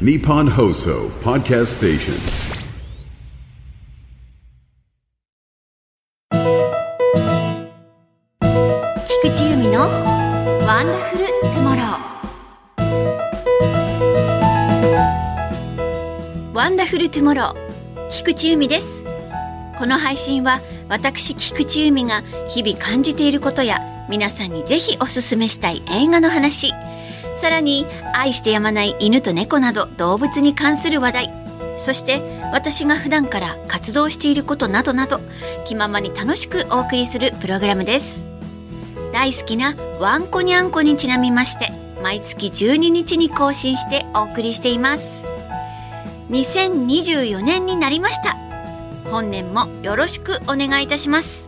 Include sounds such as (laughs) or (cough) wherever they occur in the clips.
Nippon Hoso Podcast Station. 菊地由美のワンダフルトゥモローワンダフルトゥモロー菊地由美ですこの配信は私菊地由美が日々感じていることや皆さんにぜひおすすめしたい映画の話さらに愛してやまない犬と猫など動物に関する話題。そして私が普段から活動していることなどなど気ままに楽しくお送りするプログラムです。大好きなワンコニャンコにちなみまして毎月12日に更新してお送りしています。2024年になりました。本年もよろしくお願いいたします。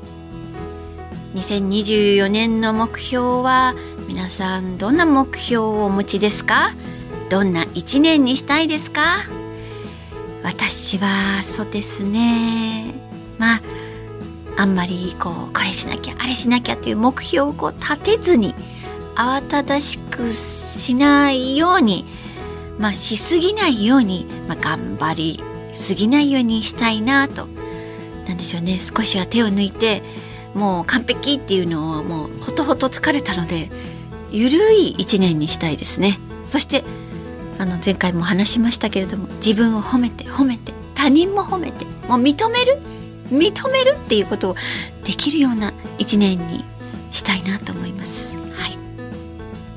2024年の目標は皆さんどんな目標をお持ちですか？どんな一年にしたいですか？私はそうですね。まああんまりこうこれしなきゃあれしなきゃという目標をこう立てずに慌ただしくしないようにまあしすぎないように、まあ、頑張りすぎないようにしたいなと。なんでしょうね。少しは手を抜いてもう完璧っていうのはもうほとほと疲れたのでゆるい一年にしたいですねそしてあの前回も話しましたけれども自分を褒めて褒めて他人も褒めてもう認める？認める？っていうことをできるような一年にしたいなと思います。はい。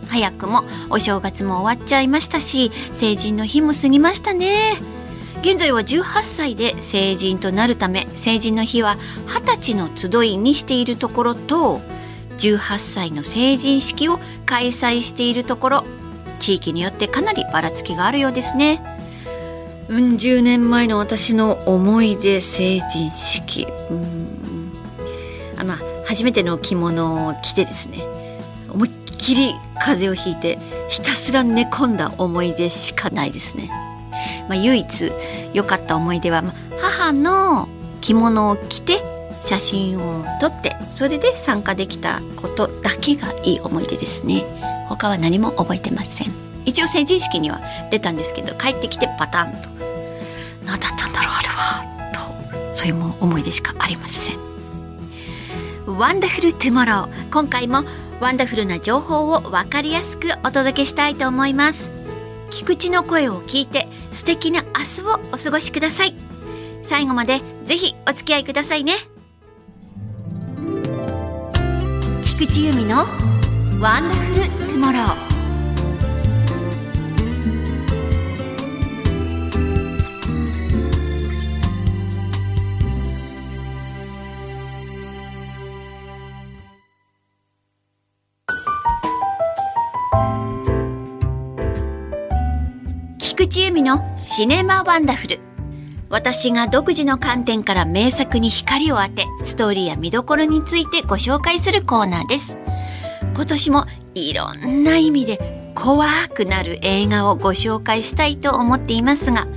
早くもお正月も終わっちゃいましたし成人の日も過ぎましたね。現在は18歳で成人となるため成人の日は20歳の集いにしているところと18歳の成人式を開催しているところ地域によってかなりばらつきがあるようですね。うん十年前の私の思い出成人式うんあまあ初めての着物を着てですね思いっきり風邪をひいてひたすら寝込んだ思い出しかないですね。まあ、唯一良かった思い出は、まあ、母の着物を着て写真を撮ってそれで参加できたことだけがいい思い出ですね。他は何も覚えてません。一応成人式には出たんですけど帰ってきてパタンと。何だったんだろうあれは。とそういう思い出しかありません。ワンダフルトゥモロー今回もワンダフルな情報を分かりやすくお届けしたいと思います。菊地の声を聞いて素敵な明日をお過ごしください。最後までぜひお付き合いくださいね。菊地由美のワンダフルトゥモロー菊池由美のシネマワンダフル。私が独自の観点から名作に光を当てストーリーや見どころについてご紹介するコーナーです。今年もいろんな意味で怖くなる映画をご紹介したいと思っていますが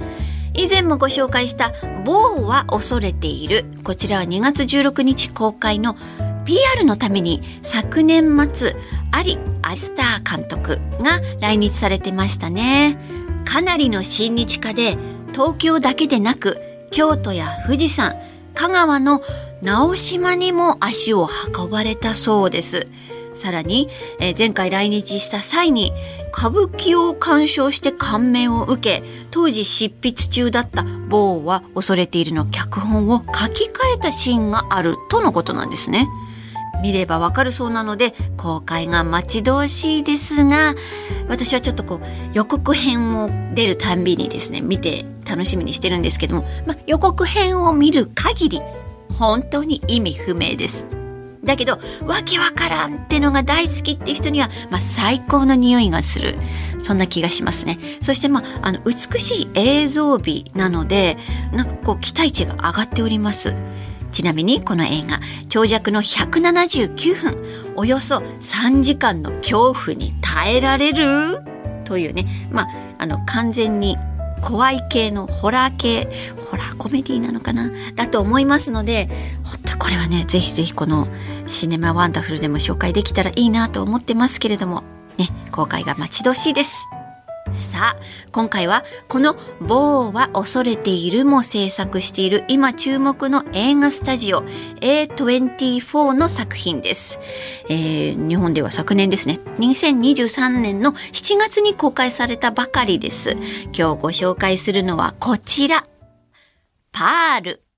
以前もご紹介した「某は恐れている」こちらは2月16日公開の PR のために昨年末アリ・アスター監督が来日されてましたね。かなりの親日家で東京だけでなく京都や富士山香川の直島にも足を運ばれたそうですさらに、えー前回来日した際に歌舞伎を鑑賞して感銘を受け当時執筆中だった「某は恐れている」の脚本を書き換えたシーンがあるとのことなんですね。見ればわかるそうなので公開が待ち遠しいですが私はちょっとこう予告編を出るたんびにですね見て楽しみにしてるんですけども、まあ、予告編を見る限り本当に意味不明です。だけどわけわからんってのが大好きって人には、まあ、最高の匂いがする。そんな気がしますね。そしてまああの美しい映像美なのでなんかこう期待値が上がっております。ちなみにこの映画長尺の179分およそ3時間の恐怖に耐えられる？というねまああの完全に怖い系のホラー系ホラーコメディなのかな？だと思いますので本当これはねぜひぜひこのシネマワンダフルでも紹介できたらいいなと思ってますけれどもね公開が待ち遠しいです。さあ今回はこの「某は恐れている」も制作している今注目の映画スタジオ A24 の作品です、えー、日本では昨年ですね。2023年の7月に公開されたばかりです。今日ご紹介するのはこちら。パール。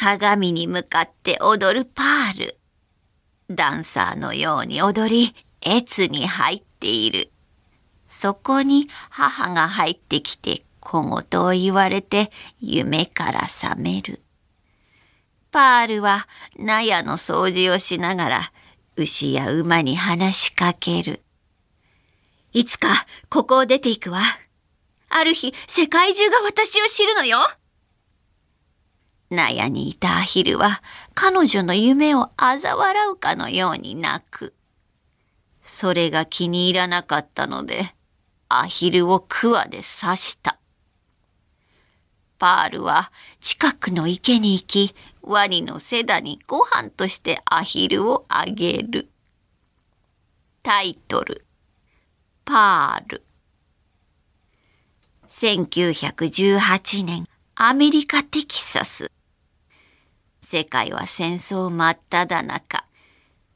鏡に向かって踊るパール。ダンサーのように踊り、越に入っている。そこに母が入ってきて小言を言われて夢から覚める。パールは納屋の掃除をしながら牛や馬に話しかける。いつかここを出ていくわ。ある日世界中が私を知るのよ。納屋にいたアヒルは彼女の夢を嘲笑うかのように泣く。それが気に入らなかったので、アヒルを桑で刺した。パールは近くの池に行き、ワニのセダにご飯としてアヒルをあげる。タイトル、パール。1918年、アメリカ・テキサス。世界は戦争真っ只中。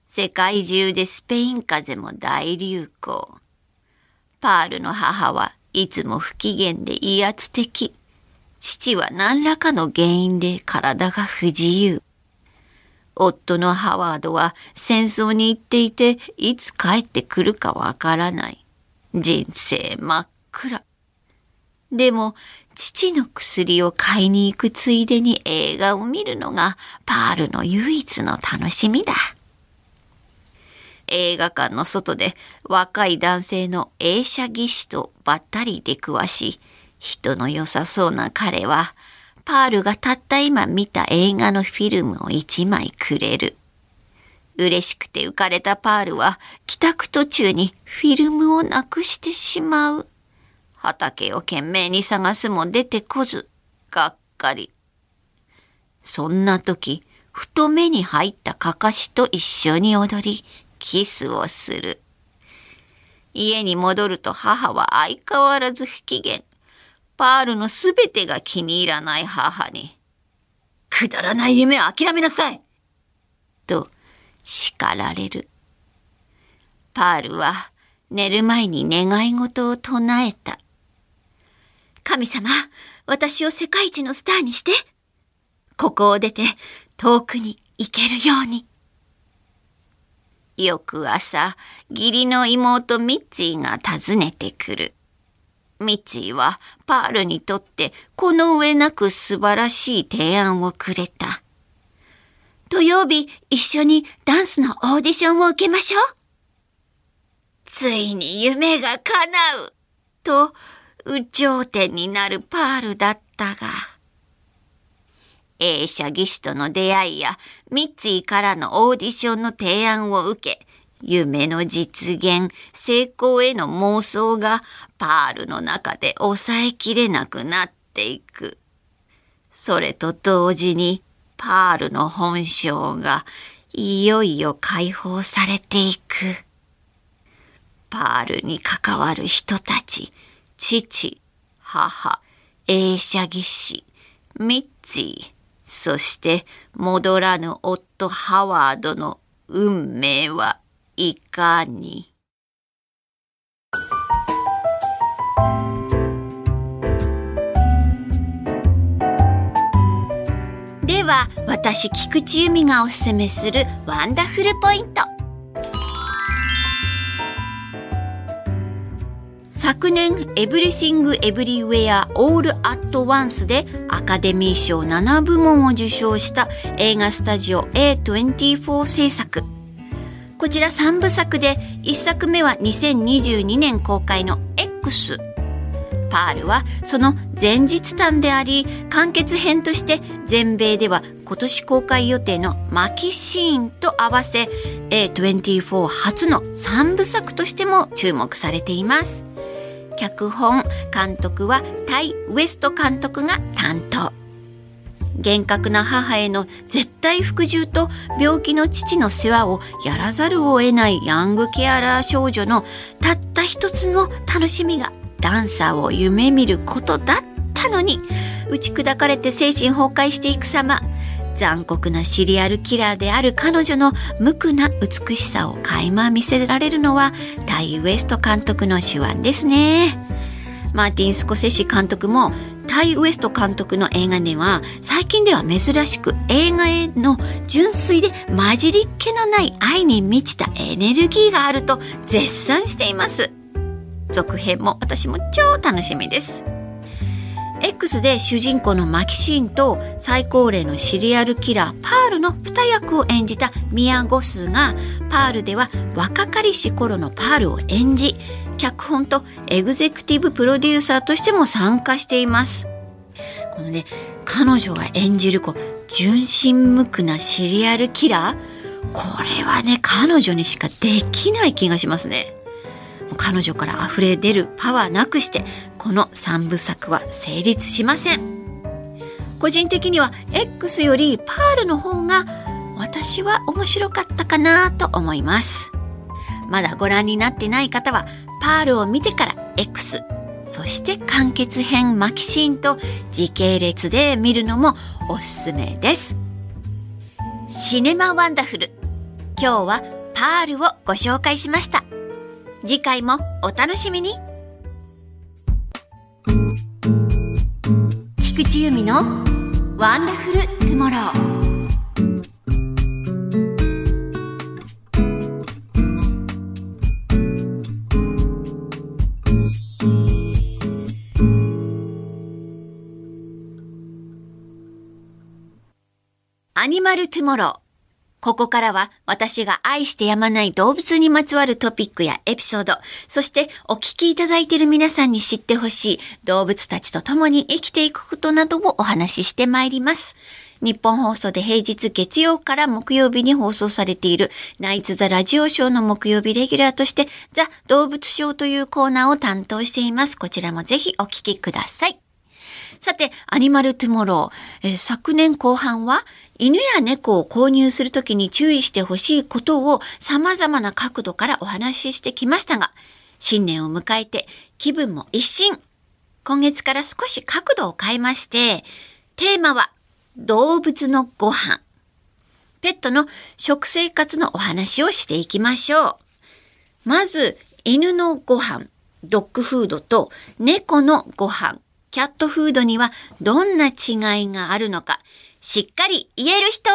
世界中でスペイン風邪も大流行。パールの母はいつも不機嫌で威圧的。父は何らかの原因で体が不自由。夫のハワードは戦争に行っていていつ帰ってくるかわからない。人生真っ暗。でも父の薬を買いに行くついでに映画を見るのがパールの唯一の楽しみだ。映画館の外で若い男性の映写技師とばったり出くわし、人の良さそうな彼は、パールがたった今見た映画のフィルムを一枚くれる。嬉しくて浮かれたパールは帰宅途中にフィルムをなくしてしまう。畑を懸命に探すも出てこず、がっかり。そんな時、ふと目に入ったかかしと一緒に踊り、キスをする。家に戻ると母は相変わらず不機嫌。パールのすべてが気に入らない母に、くだらない夢を諦めなさいと叱られる。パールは寝る前に願い事を唱えた。神様、私を世界一のスターにして。ここを出て遠くに行けるように。翌朝、義理の妹ミッツィが訪ねてくる。ミッツィはパールにとってこの上なく素晴らしい提案をくれた。土曜日一緒にダンスのオーディションを受けましょう。ついに夢が叶うと有頂天になるパールだったが、映写技師との出会いやミッツィからのオーディションの提案を受け、夢の実現、成功への妄想がパールの中で抑えきれなくなっていく。それと同時にパールの本性がいよいよ解放されていく。パールに関わる人たち、父、母、映写技師、ミッツィ、そして戻らぬ夫ハワードの運命はいかに？では私菊地由美がおすすめするワンダフルポイント昨年「エブリシング・エブリウェア・オール・アット・ワンス」でアカデミー賞7部門を受賞した映画スタジオ A24 制作こちら3部作で1作目は2022年公開の X パールはその前日譚であり完結編として全米では今年公開予定の「マキシーン」と合わせ A24 初の3部作としても注目されています。脚本監督はタイ・ウエスト監督が担当。厳格な母への絶対服従と病気の父の世話をやらざるを得ないヤングケアラー少女のたった一つの楽しみがダンサーを夢見ることだったのに打ち砕かれて精神崩壊していく様。残酷なシリアルキラーである彼女の無垢な美しさを垣間見せられるのはタイ・ウエスト監督の手腕ですね。マーティン・スコセッシ監督もタイ・ウエスト監督の映画には最近では珍しく映画への純粋で混じりっ気のない愛に満ちたエネルギーがあると絶賛しています続編も私も超楽しみです X で主人公のマキシーンと最高齢のシリアルキラーパールの2役を演じたミア・ゴスがパールでは若かりし頃のパールを演じ脚本とエグゼクティブプロデューサーとしても参加しています。このね彼女が演じるこう純真無垢なシリアルキラー。これはね彼女にしかできない気がしますね。彼女から溢れ出るパワーなくしてこの3部作は成立しません。個人的には X よりパールの方が私は面白かったかなと思います。まだご覧になってない方はパールを見てから X そして完結編マキシーンと時系列で見るのもおすすめです。シネマワンダフル今日はパールをご紹介しました。次回もお楽しみに菊地由美のワンダフルトゥモローアニマルトゥモロー。ここからは私が愛してやまない動物にまつわるトピックやエピソード、そしてお聞きいただいている皆さんに知ってほしい動物たちと共に生きていくことなどをお話ししてまいります。日本放送で平日月曜から木曜日に放送されているナイツ・ザ・ラジオショーの木曜日レギュラーとしてザ・動物ショーというコーナーを担当しています。こちらもぜひお聞きください。さて、アニマルトゥモロー、えー、昨年後半は犬や猫を購入するときに注意してほしいことを様々な角度からお話ししてきましたが、新年を迎えて気分も一新。今月から少し角度を変えまして、テーマは動物のご飯。ペットの食生活のお話をしていきましょう。まず、犬のご飯、ドッグフードと猫のご飯、キャットフードにはどんな違いがあるのか、しっかり言える人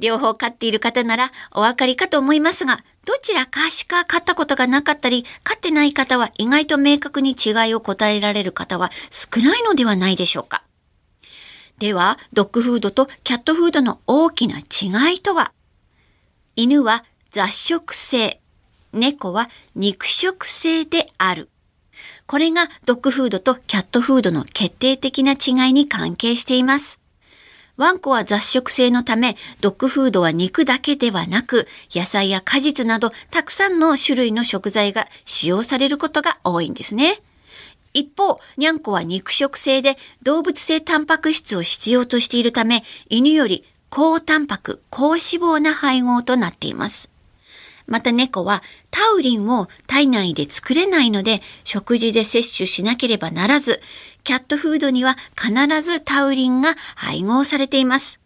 両方飼っている方ならお分かりかと思いますが、どちらかしか飼ったことがなかったり、飼ってない方は意外と明確に違いを答えられる方は少ないのではないでしょうか。では、ドッグフードとキャットフードの大きな違いとは？犬は雑食性、猫は肉食性である。これがドッグフードとキャットフードの決定的な違いに関係しています。ワンコは雑食性のため、ドッグフードは肉だけではなく、野菜や果実などたくさんの種類の食材が使用されることが多いんですね。一方、ニャンコは肉食性で動物性タンパク質を必要としているため、犬より高タンパク、高脂肪な配合となっています。また猫はタウリンを体内で作れないので食事で摂取しなければならず、キャットフードには必ずタウリンが配合されています。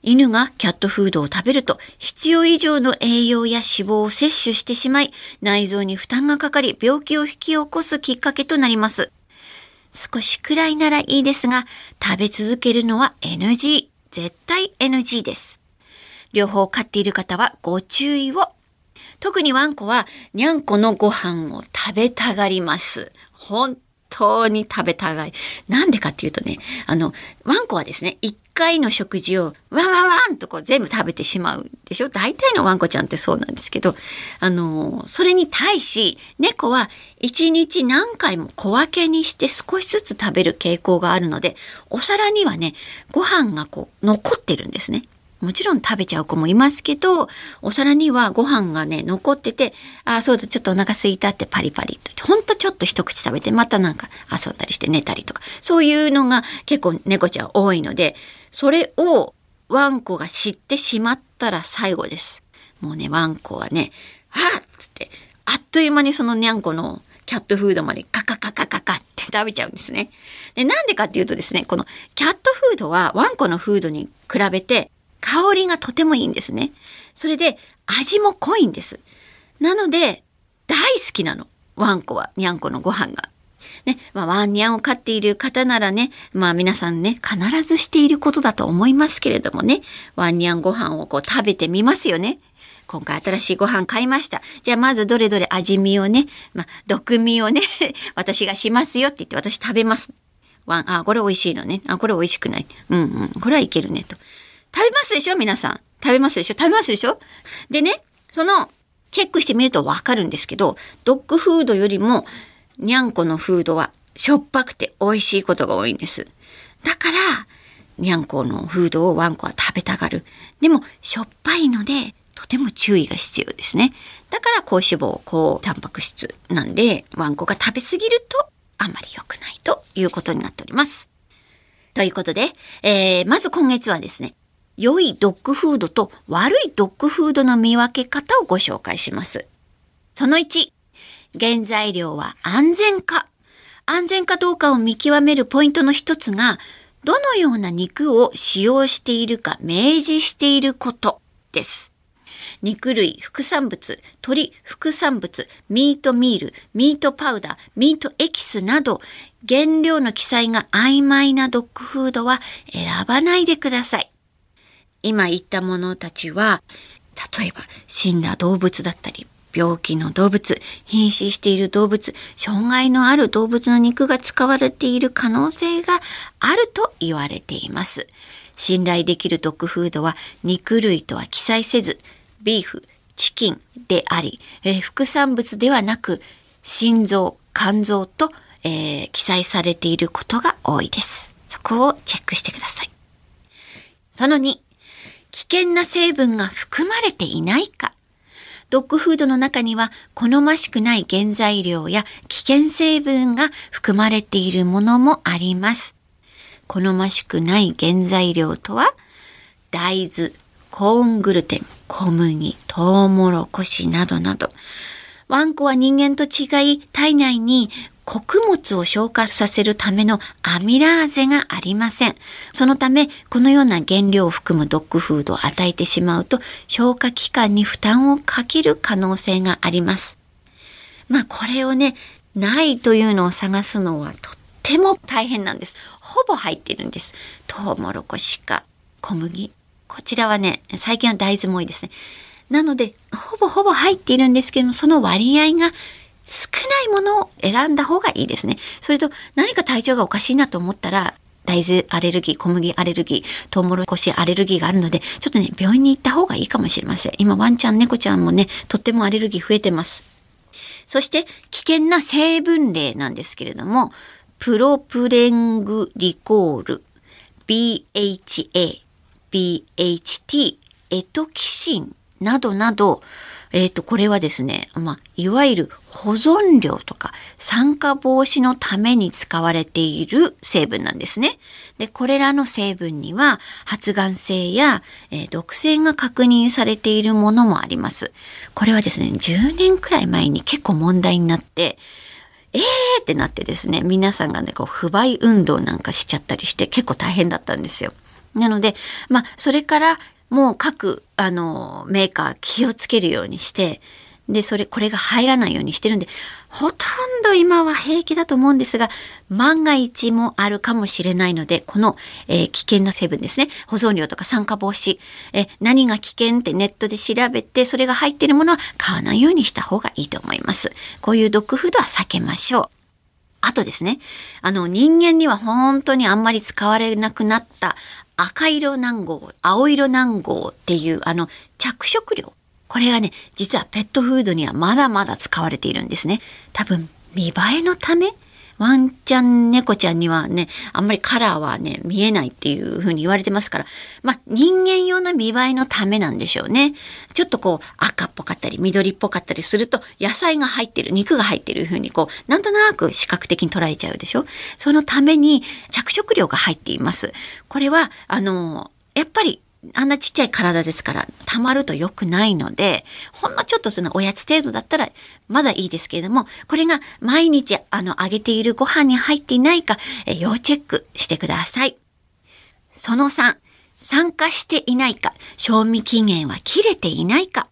犬がキャットフードを食べると必要以上の栄養や脂肪を摂取してしまい内臓に負担がかかり病気を引き起こすきっかけとなります。少しくらいならいいですが食べ続けるのは NG。絶対 NG です。両方飼っている方はご注意を。特にワンコはにゃんこのご飯を食べたがります。本当に食べたがり。なんでかっていうとね、あの、ワンコはですね、一回の食事をワンワンワンとこう全部食べてしまうでしょ？大体のワンコちゃんってそうなんですけど、あの、それに対し、猫は一日何回も小分けにして少しずつ食べる傾向があるので、お皿にはね、ご飯がこう残ってるんですね。もちろん食べちゃう子もいますけど、お皿にはご飯がね、残ってて、ああ、そうだ、ちょっとお腹空いたってパリパリと、ほんとちょっと一口食べて、またなんか遊んだりして寝たりとか、そういうのが結構猫ちゃん多いので、それをワンコが知ってしまったら最後です。もうね、ワンコはね、はっつって、あっという間にそのにゃんこのキャットフードまでカカカカカカって食べちゃうんですね。で、なんでかっていうとですね、このキャットフードはワンコのフードに比べて香りがとてもいいんですね。それで味も濃いんです。なので大好きなの。ワンコは、にゃんこのご飯が。ね、まあ、ワンニャンを飼っている方ならね、まあ皆さんね、必ずしていることだと思いますけれどもね、ワンニャンご飯をこう食べてみますよね。今回新しいご飯買いました。じゃあまずどれどれ味見をね、まあ、毒味をね、(laughs) 私がしますよって言って私食べます。ワン、あ、これ美味しいのね。あ、これ美味しくない。うんうん。これはいけるねと。食べますでしょ？皆さん。食べますでしょ？食べますでしょ？でね、その、チェックしてみるとわかるんですけど、ドッグフードよりも、にゃんこのフードはしょっぱくて美味しいことが多いんです。だから、にゃんこのフードをワンコは食べたがる。でも、しょっぱいので、とても注意が必要ですね。だから高脂肪、高タンパク質なんで、ワンコが食べ過ぎるとあんまり良くないということになっております。ということで、えー、まず今月はですね、良いドッグフードと悪いドッグフードの見分け方をご紹介します。その1、原材料は安全か。安全かどうかを見極めるポイントの一つが、どのような肉を使用しているか明示していることです。肉類、副産物、鶏、副産物、ミートミール、ミートパウダー、ミートエキスなど、原料の記載が曖昧なドッグフードは選ばないでください。今言ったものたちは、例えば死んだ動物だったり、病気の動物、瀕死している動物、障害のある動物の肉が使われている可能性があると言われています。信頼できるドッグフードは肉類とは記載せず、ビーフ、チキンであり、えー、副産物ではなく、心臓、肝臓と、えー、記載されていることが多いです。そこをチェックしてください。その2、危険な成分が含まれていないか。ドッグフードの中には好ましくない原材料や危険成分が含まれているものもあります。好ましくない原材料とは大豆、コーングルテン、小麦、トウモロコシなどなど。ワンコは人間と違い体内に穀物を消化させるためのアミラーゼがありません。そのため、このような原料を含むドッグフードを与えてしまうと、消化器官に負担をかける可能性があります。まあ、これをね、ないというのを探すのはとっても大変なんです。ほぼ入っているんです。トウモロコシか小麦。こちらはね、最近は大豆も多いですね。なので、ほぼほぼ入っているんですけども、その割合が少ないものを選んだ方がいいですね。それと何か体調がおかしいなと思ったら大豆アレルギー、小麦アレルギー、トウモロコシアレルギーがあるので、ちょっとね、病院に行った方がいいかもしれません。今、ワンちゃん、猫ちゃんもね、とってもアレルギー増えてます。そして、危険な成分例なんですけれども、プロプレングリコール、BHA、BHT、エトキシンなどなど、えっ、ー、と、これはですね、まあ、いわゆる保存料とか酸化防止のために使われている成分なんですね。で、これらの成分には発がん性や、えー、毒性が確認されているものもあります。これはですね、10年くらい前に結構問題になって、えーってなってですね、皆さんがね、こう、不買運動なんかしちゃったりして結構大変だったんですよ。なので、まあ、それからもう各、あの、メーカー気をつけるようにして、で、それ、これが入らないようにしてるんで、ほとんど今は平気だと思うんですが、万が一もあるかもしれないので、この、えー、危険な成分ですね。保存料とか酸化防止、え何が危険ってネットで調べて、それが入ってるものは買わないようにした方がいいと思います。こういうドッグフードは避けましょう。あとですね、あの人間には本当にあんまり使われなくなった赤色南郷、青色南郷っていうあの着色料。これがね、実はペットフードにはまだまだ使われているんですね。多分、見栄えのためワンちゃん猫ちゃんにはねあんまりカラーはね見えないっていう風に言われてますからまあ人間用の見栄えのためなんでしょうね。ちょっとこう赤っぽかったり緑っぽかったりすると野菜が入ってる肉が入ってる風にこうなんとなく視覚的に捉えちゃうでしょ？そのために着色料が入っています。これはあのやっぱりあんなちっちゃい体ですから、溜まると良くないので、ほんのちょっとそのおやつ程度だったら、まだいいですけれども、これが毎日、あの、あげているご飯に入っていないか、え要チェックしてください。その3、参加していないか、賞味期限は切れていないか。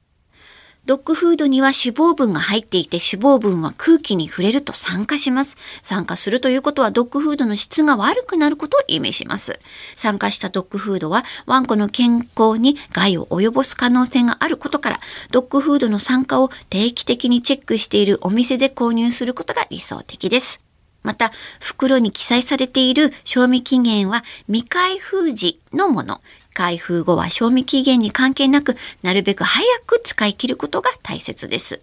ドッグフードには脂肪分が入っていて脂肪分は空気に触れると酸化します。酸化するということはドッグフードの質が悪くなることを意味します。酸化したドッグフードはワンコの健康に害を及ぼす可能性があることからドッグフードの酸化を定期的にチェックしているお店で購入することが理想的です。また、袋に記載されている賞味期限は未開封時のもの。開封後は賞味期限に関係なく、なるべく早く使い切ることが大切です。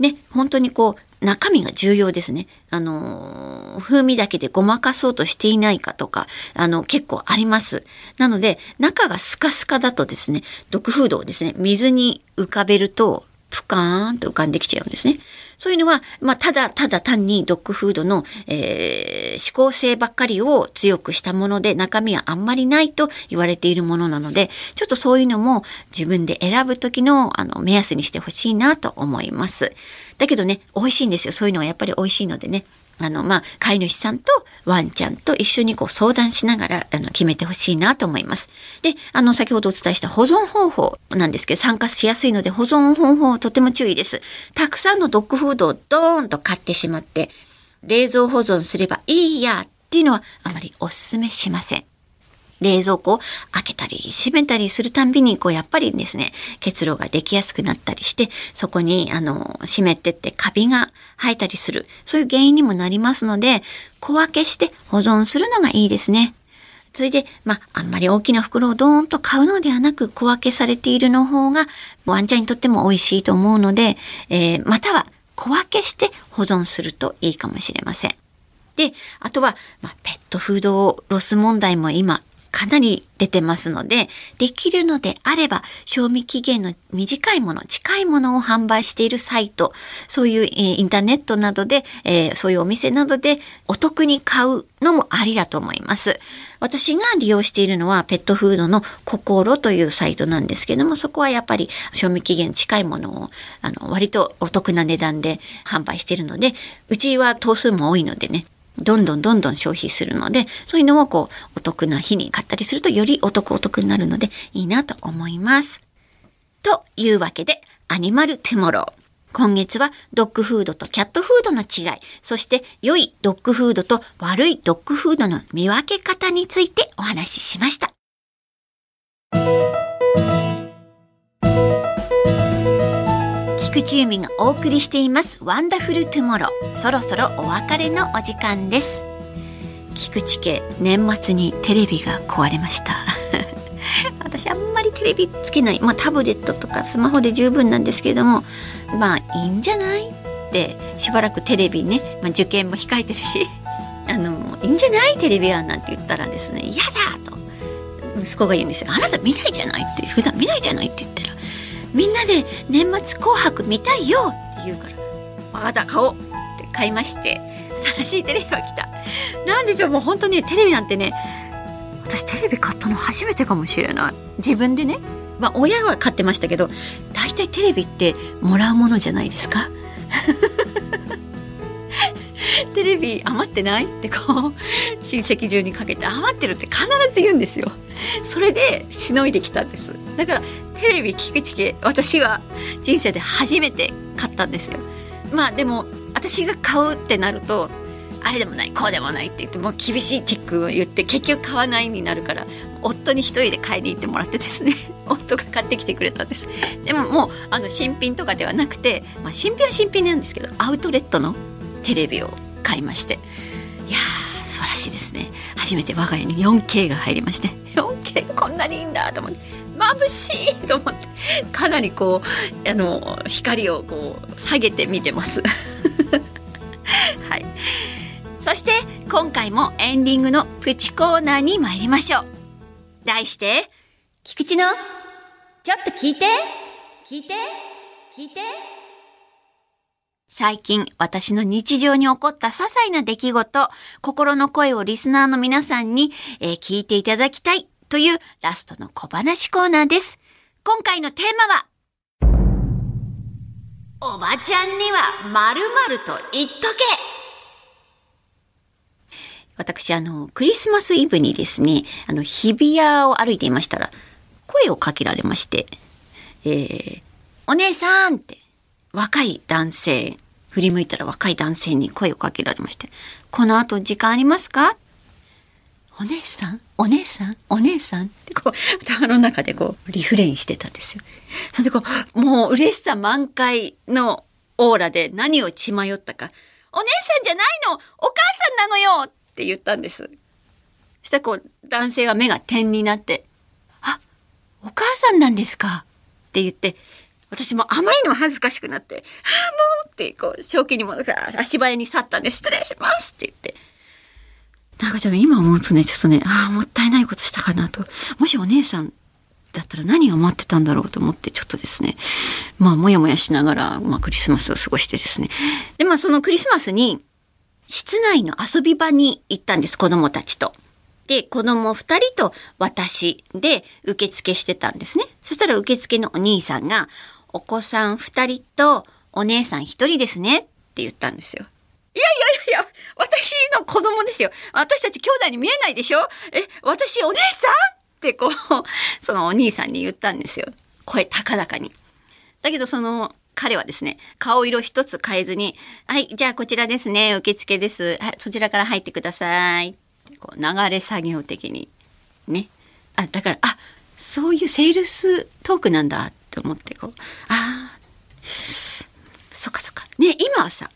ね、本当にこう、中身が重要ですね。あの、風味だけでごまかそうとしていないかとか、あの、結構あります。なので、中がスカスカだとですね、毒フードをですね、水に浮かべると、ぷかーんと浮かんできちゃうんですね。そういうのは、まあ、ただただ単にドッグフードの、えー、思考性ばっかりを強くしたもので中身はあんまりないと言われているものなので、ちょっとそういうのも自分で選ぶ時のあの目安にしてほしいなと思います。だけどね、美味しいんですよ。そういうのはやっぱり美味しいのでね。あの、まあ、飼い主さんとワンちゃんと一緒にこう相談しながら、あの、決めてほしいなと思います。で、あの、先ほどお伝えした保存方法なんですけど、参加しやすいので保存方法はとても注意です。たくさんのドッグフードをドーンと買ってしまって、冷蔵保存すればいいやっていうのはあまりお勧めしません。冷蔵庫を開けたり閉めたりするたんびにこうやっぱりですね結露ができやすくなったりしてそこにあの湿ってってカビが生えたりするそういう原因にもなりますので小分けして保存するのがいいですね。それで、まあ、あんまり大きな袋をドーンと買うのではなく小分けされているの方がワンちゃんにとっても美味しいと思うので、えー、または小分けして保存するといいかもしれません。で、あとは、まあ、ペットフードロス問題も今かなり出てますので、できるのであれば、賞味期限の短いもの、近いものを販売しているサイト、そういう、えー、インターネットなどで、えー、そういうお店などでお得に買うのもありだと思います。私が利用しているのはペットフードの心というサイトなんですけども、そこはやっぱり賞味期限近いものを、あの、割とお得な値段で販売しているので、うちは頭数も多いのでね、どんどんどんどん消費するので、そういうのをこう、お得な日に買ったりするとよりお得お得になるのでいいなと思います。というわけで、アニマルトゥモロー。今月はドッグフードとキャットフードの違い、そして良いドッグフードと悪いドッグフードの見分け方についてお話ししました。菊地由美がお送りしています。ワンダフルトゥモローそろそろお別れのお時間です。菊地家年末にテレビが壊れました。(laughs) 私あんまりテレビつけない。まあタブレットとかスマホで十分なんですけれどもまあいいんじゃないってしばらくテレビね、まあ、受験も控えてるし (laughs) あのいいんじゃないテレビはなんて言ったらですね嫌だと息子が言うんですよあなた見ないじゃないって普段見ないじゃないって言ったらみんなで年末紅白見たいよって言うから「わかった買おう」って買いまして新しいテレビが来た。なんでしょうもう本当にテレビなんてね私テレビ買ったの初めてかもしれない。自分でね。まあ親は買ってましたけど大体テレビってもらうものじゃないですか。(laughs) テレビ余ってないってこう親戚中にかけて余ってるって必ず言うんですよ。それでしのいできたんです。だからテレビ聞くチケ私は人生で初めて買ったんですよ。まあでも私が買うってなるとあれでもないこうでもないって言ってもう厳しいチェックを言って結局買わないになるから夫に一人で買いに行ってもらってですね (laughs) 夫が買ってきてくれたんです。でももうあの新品とかではなくて、まあ、新品は新品なんですけどアウトレットのテレビを買いまして。いやー素晴らしいですね。初めて我が家に 4K が入りまして。4K こんなにいいんだと思って。眩しいと思ってかなりこうあの光をこう下げて見てます。(laughs) はい。そして今回もエンディングのプチコーナーに参りましょう。題して菊池のちょっと聞いて。聞いて。聞いて。最近私の日常に起こった些細な出来事、心の声をリスナーの皆さんに、えー聞いていただきたい。というラストの小話コーナーです。今回のテーマは、おばちゃんには〇〇と言っとけ私、あの、クリスマスイブにですね、あの、日比谷を歩いていましたら、声をかけられまして、えー、お姉さんって、若い男性、振り向いたら若い男性に声をかけられまして、この後時間ありますか？お姉さん？お姉さん？お姉さん？ってこう、頭の中でこう、リフレインしてたんですよ。それでこう、もう嬉しさ満開のオーラで何を血迷ったか、お姉さんじゃないの！お母さんなのよ！って言ったんです。そしたらこう、男性は目が点になって、あ、お母さんなんですか？って言って、私もあまりにも恥ずかしくなって、ああ、もう！って、こう、正気にも、足早に去ったんで、失礼します！って言って。なんかじゃ今思うとね、ちょっとね、ああ、もったいないことしたかなと。もしお姉さんだったら何を待ってたんだろうと思って、ちょっとですね、まあ、もやもやしながら、まあ、クリスマスを過ごしてですね。で、まあ、そのクリスマスに、室内の遊び場に行ったんです、子供たちと。で、子供二人と私で受付してたんですね。そしたら受付のお兄さんが、お子さん二人とお姉さん一人ですねって言ったんですよ。いやいやいや、私の子供ですよ。私たち兄弟に見えないでしょ？え、私お姉さん？ってこう、(laughs) そのお兄さんに言ったんですよ。声高々に。だけどその彼はですね、顔色一つ変えずに、はい、じゃあこちらですね、受付です。はい、そちらから入ってください。こう流れ作業的に。ね。あ、だから、あ、そういうセールストークなんだって思って、こう、ああ、そっかそっか。ね、今はさ、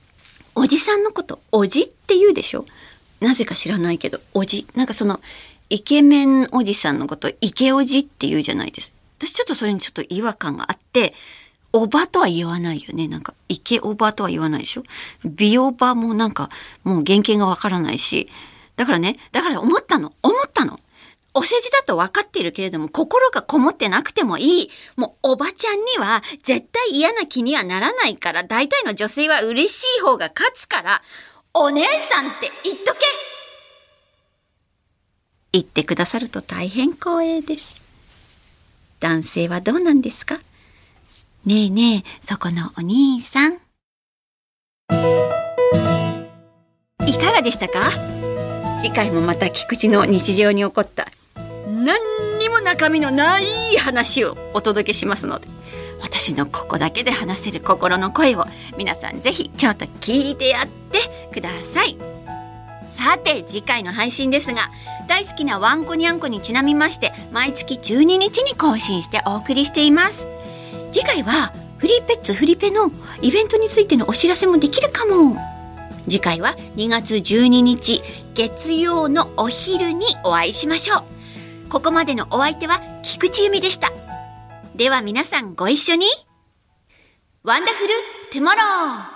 おじさんのこと、おじって言うでしょ？なぜか知らないけど、おじ。なんかその、イケメンおじさんのこと、イケおじって言うじゃないです。私ちょっとそれにちょっと違和感があって、おばとは言わないよね。なんか、イケおばとは言わないでしょ？美おばもなんか、もう原型がわからないし。だからね、だから思ったの。思ったの。お世辞だと分かっているけれども、心がこもってなくてもいい。もう、おばちゃんには絶対嫌な気にはならないから、大体の女性は嬉しい方が勝つから、お姉さんって言っとけ言ってくださると大変光栄です。男性はどうなんですか？ねえねえ、そこのお兄さん。いかがでしたか？次回もまた菊池の日常に起こった何にも中身のない話をお届けしますので私のここだけで話せる心の声を皆さんぜひちょっと聞いてやってください。さて次回の配信ですが大好きなワンコニャンコにちなみまして毎月12日に更新してお送りしています。次回はフリーペッツフリペのイベントについてのお知らせもできるかも。次回は2月12日月曜のお昼にお会いしましょう。ここまでのお相手は菊地由美でした。では皆さんご一緒に。 Wonderful Tomorrow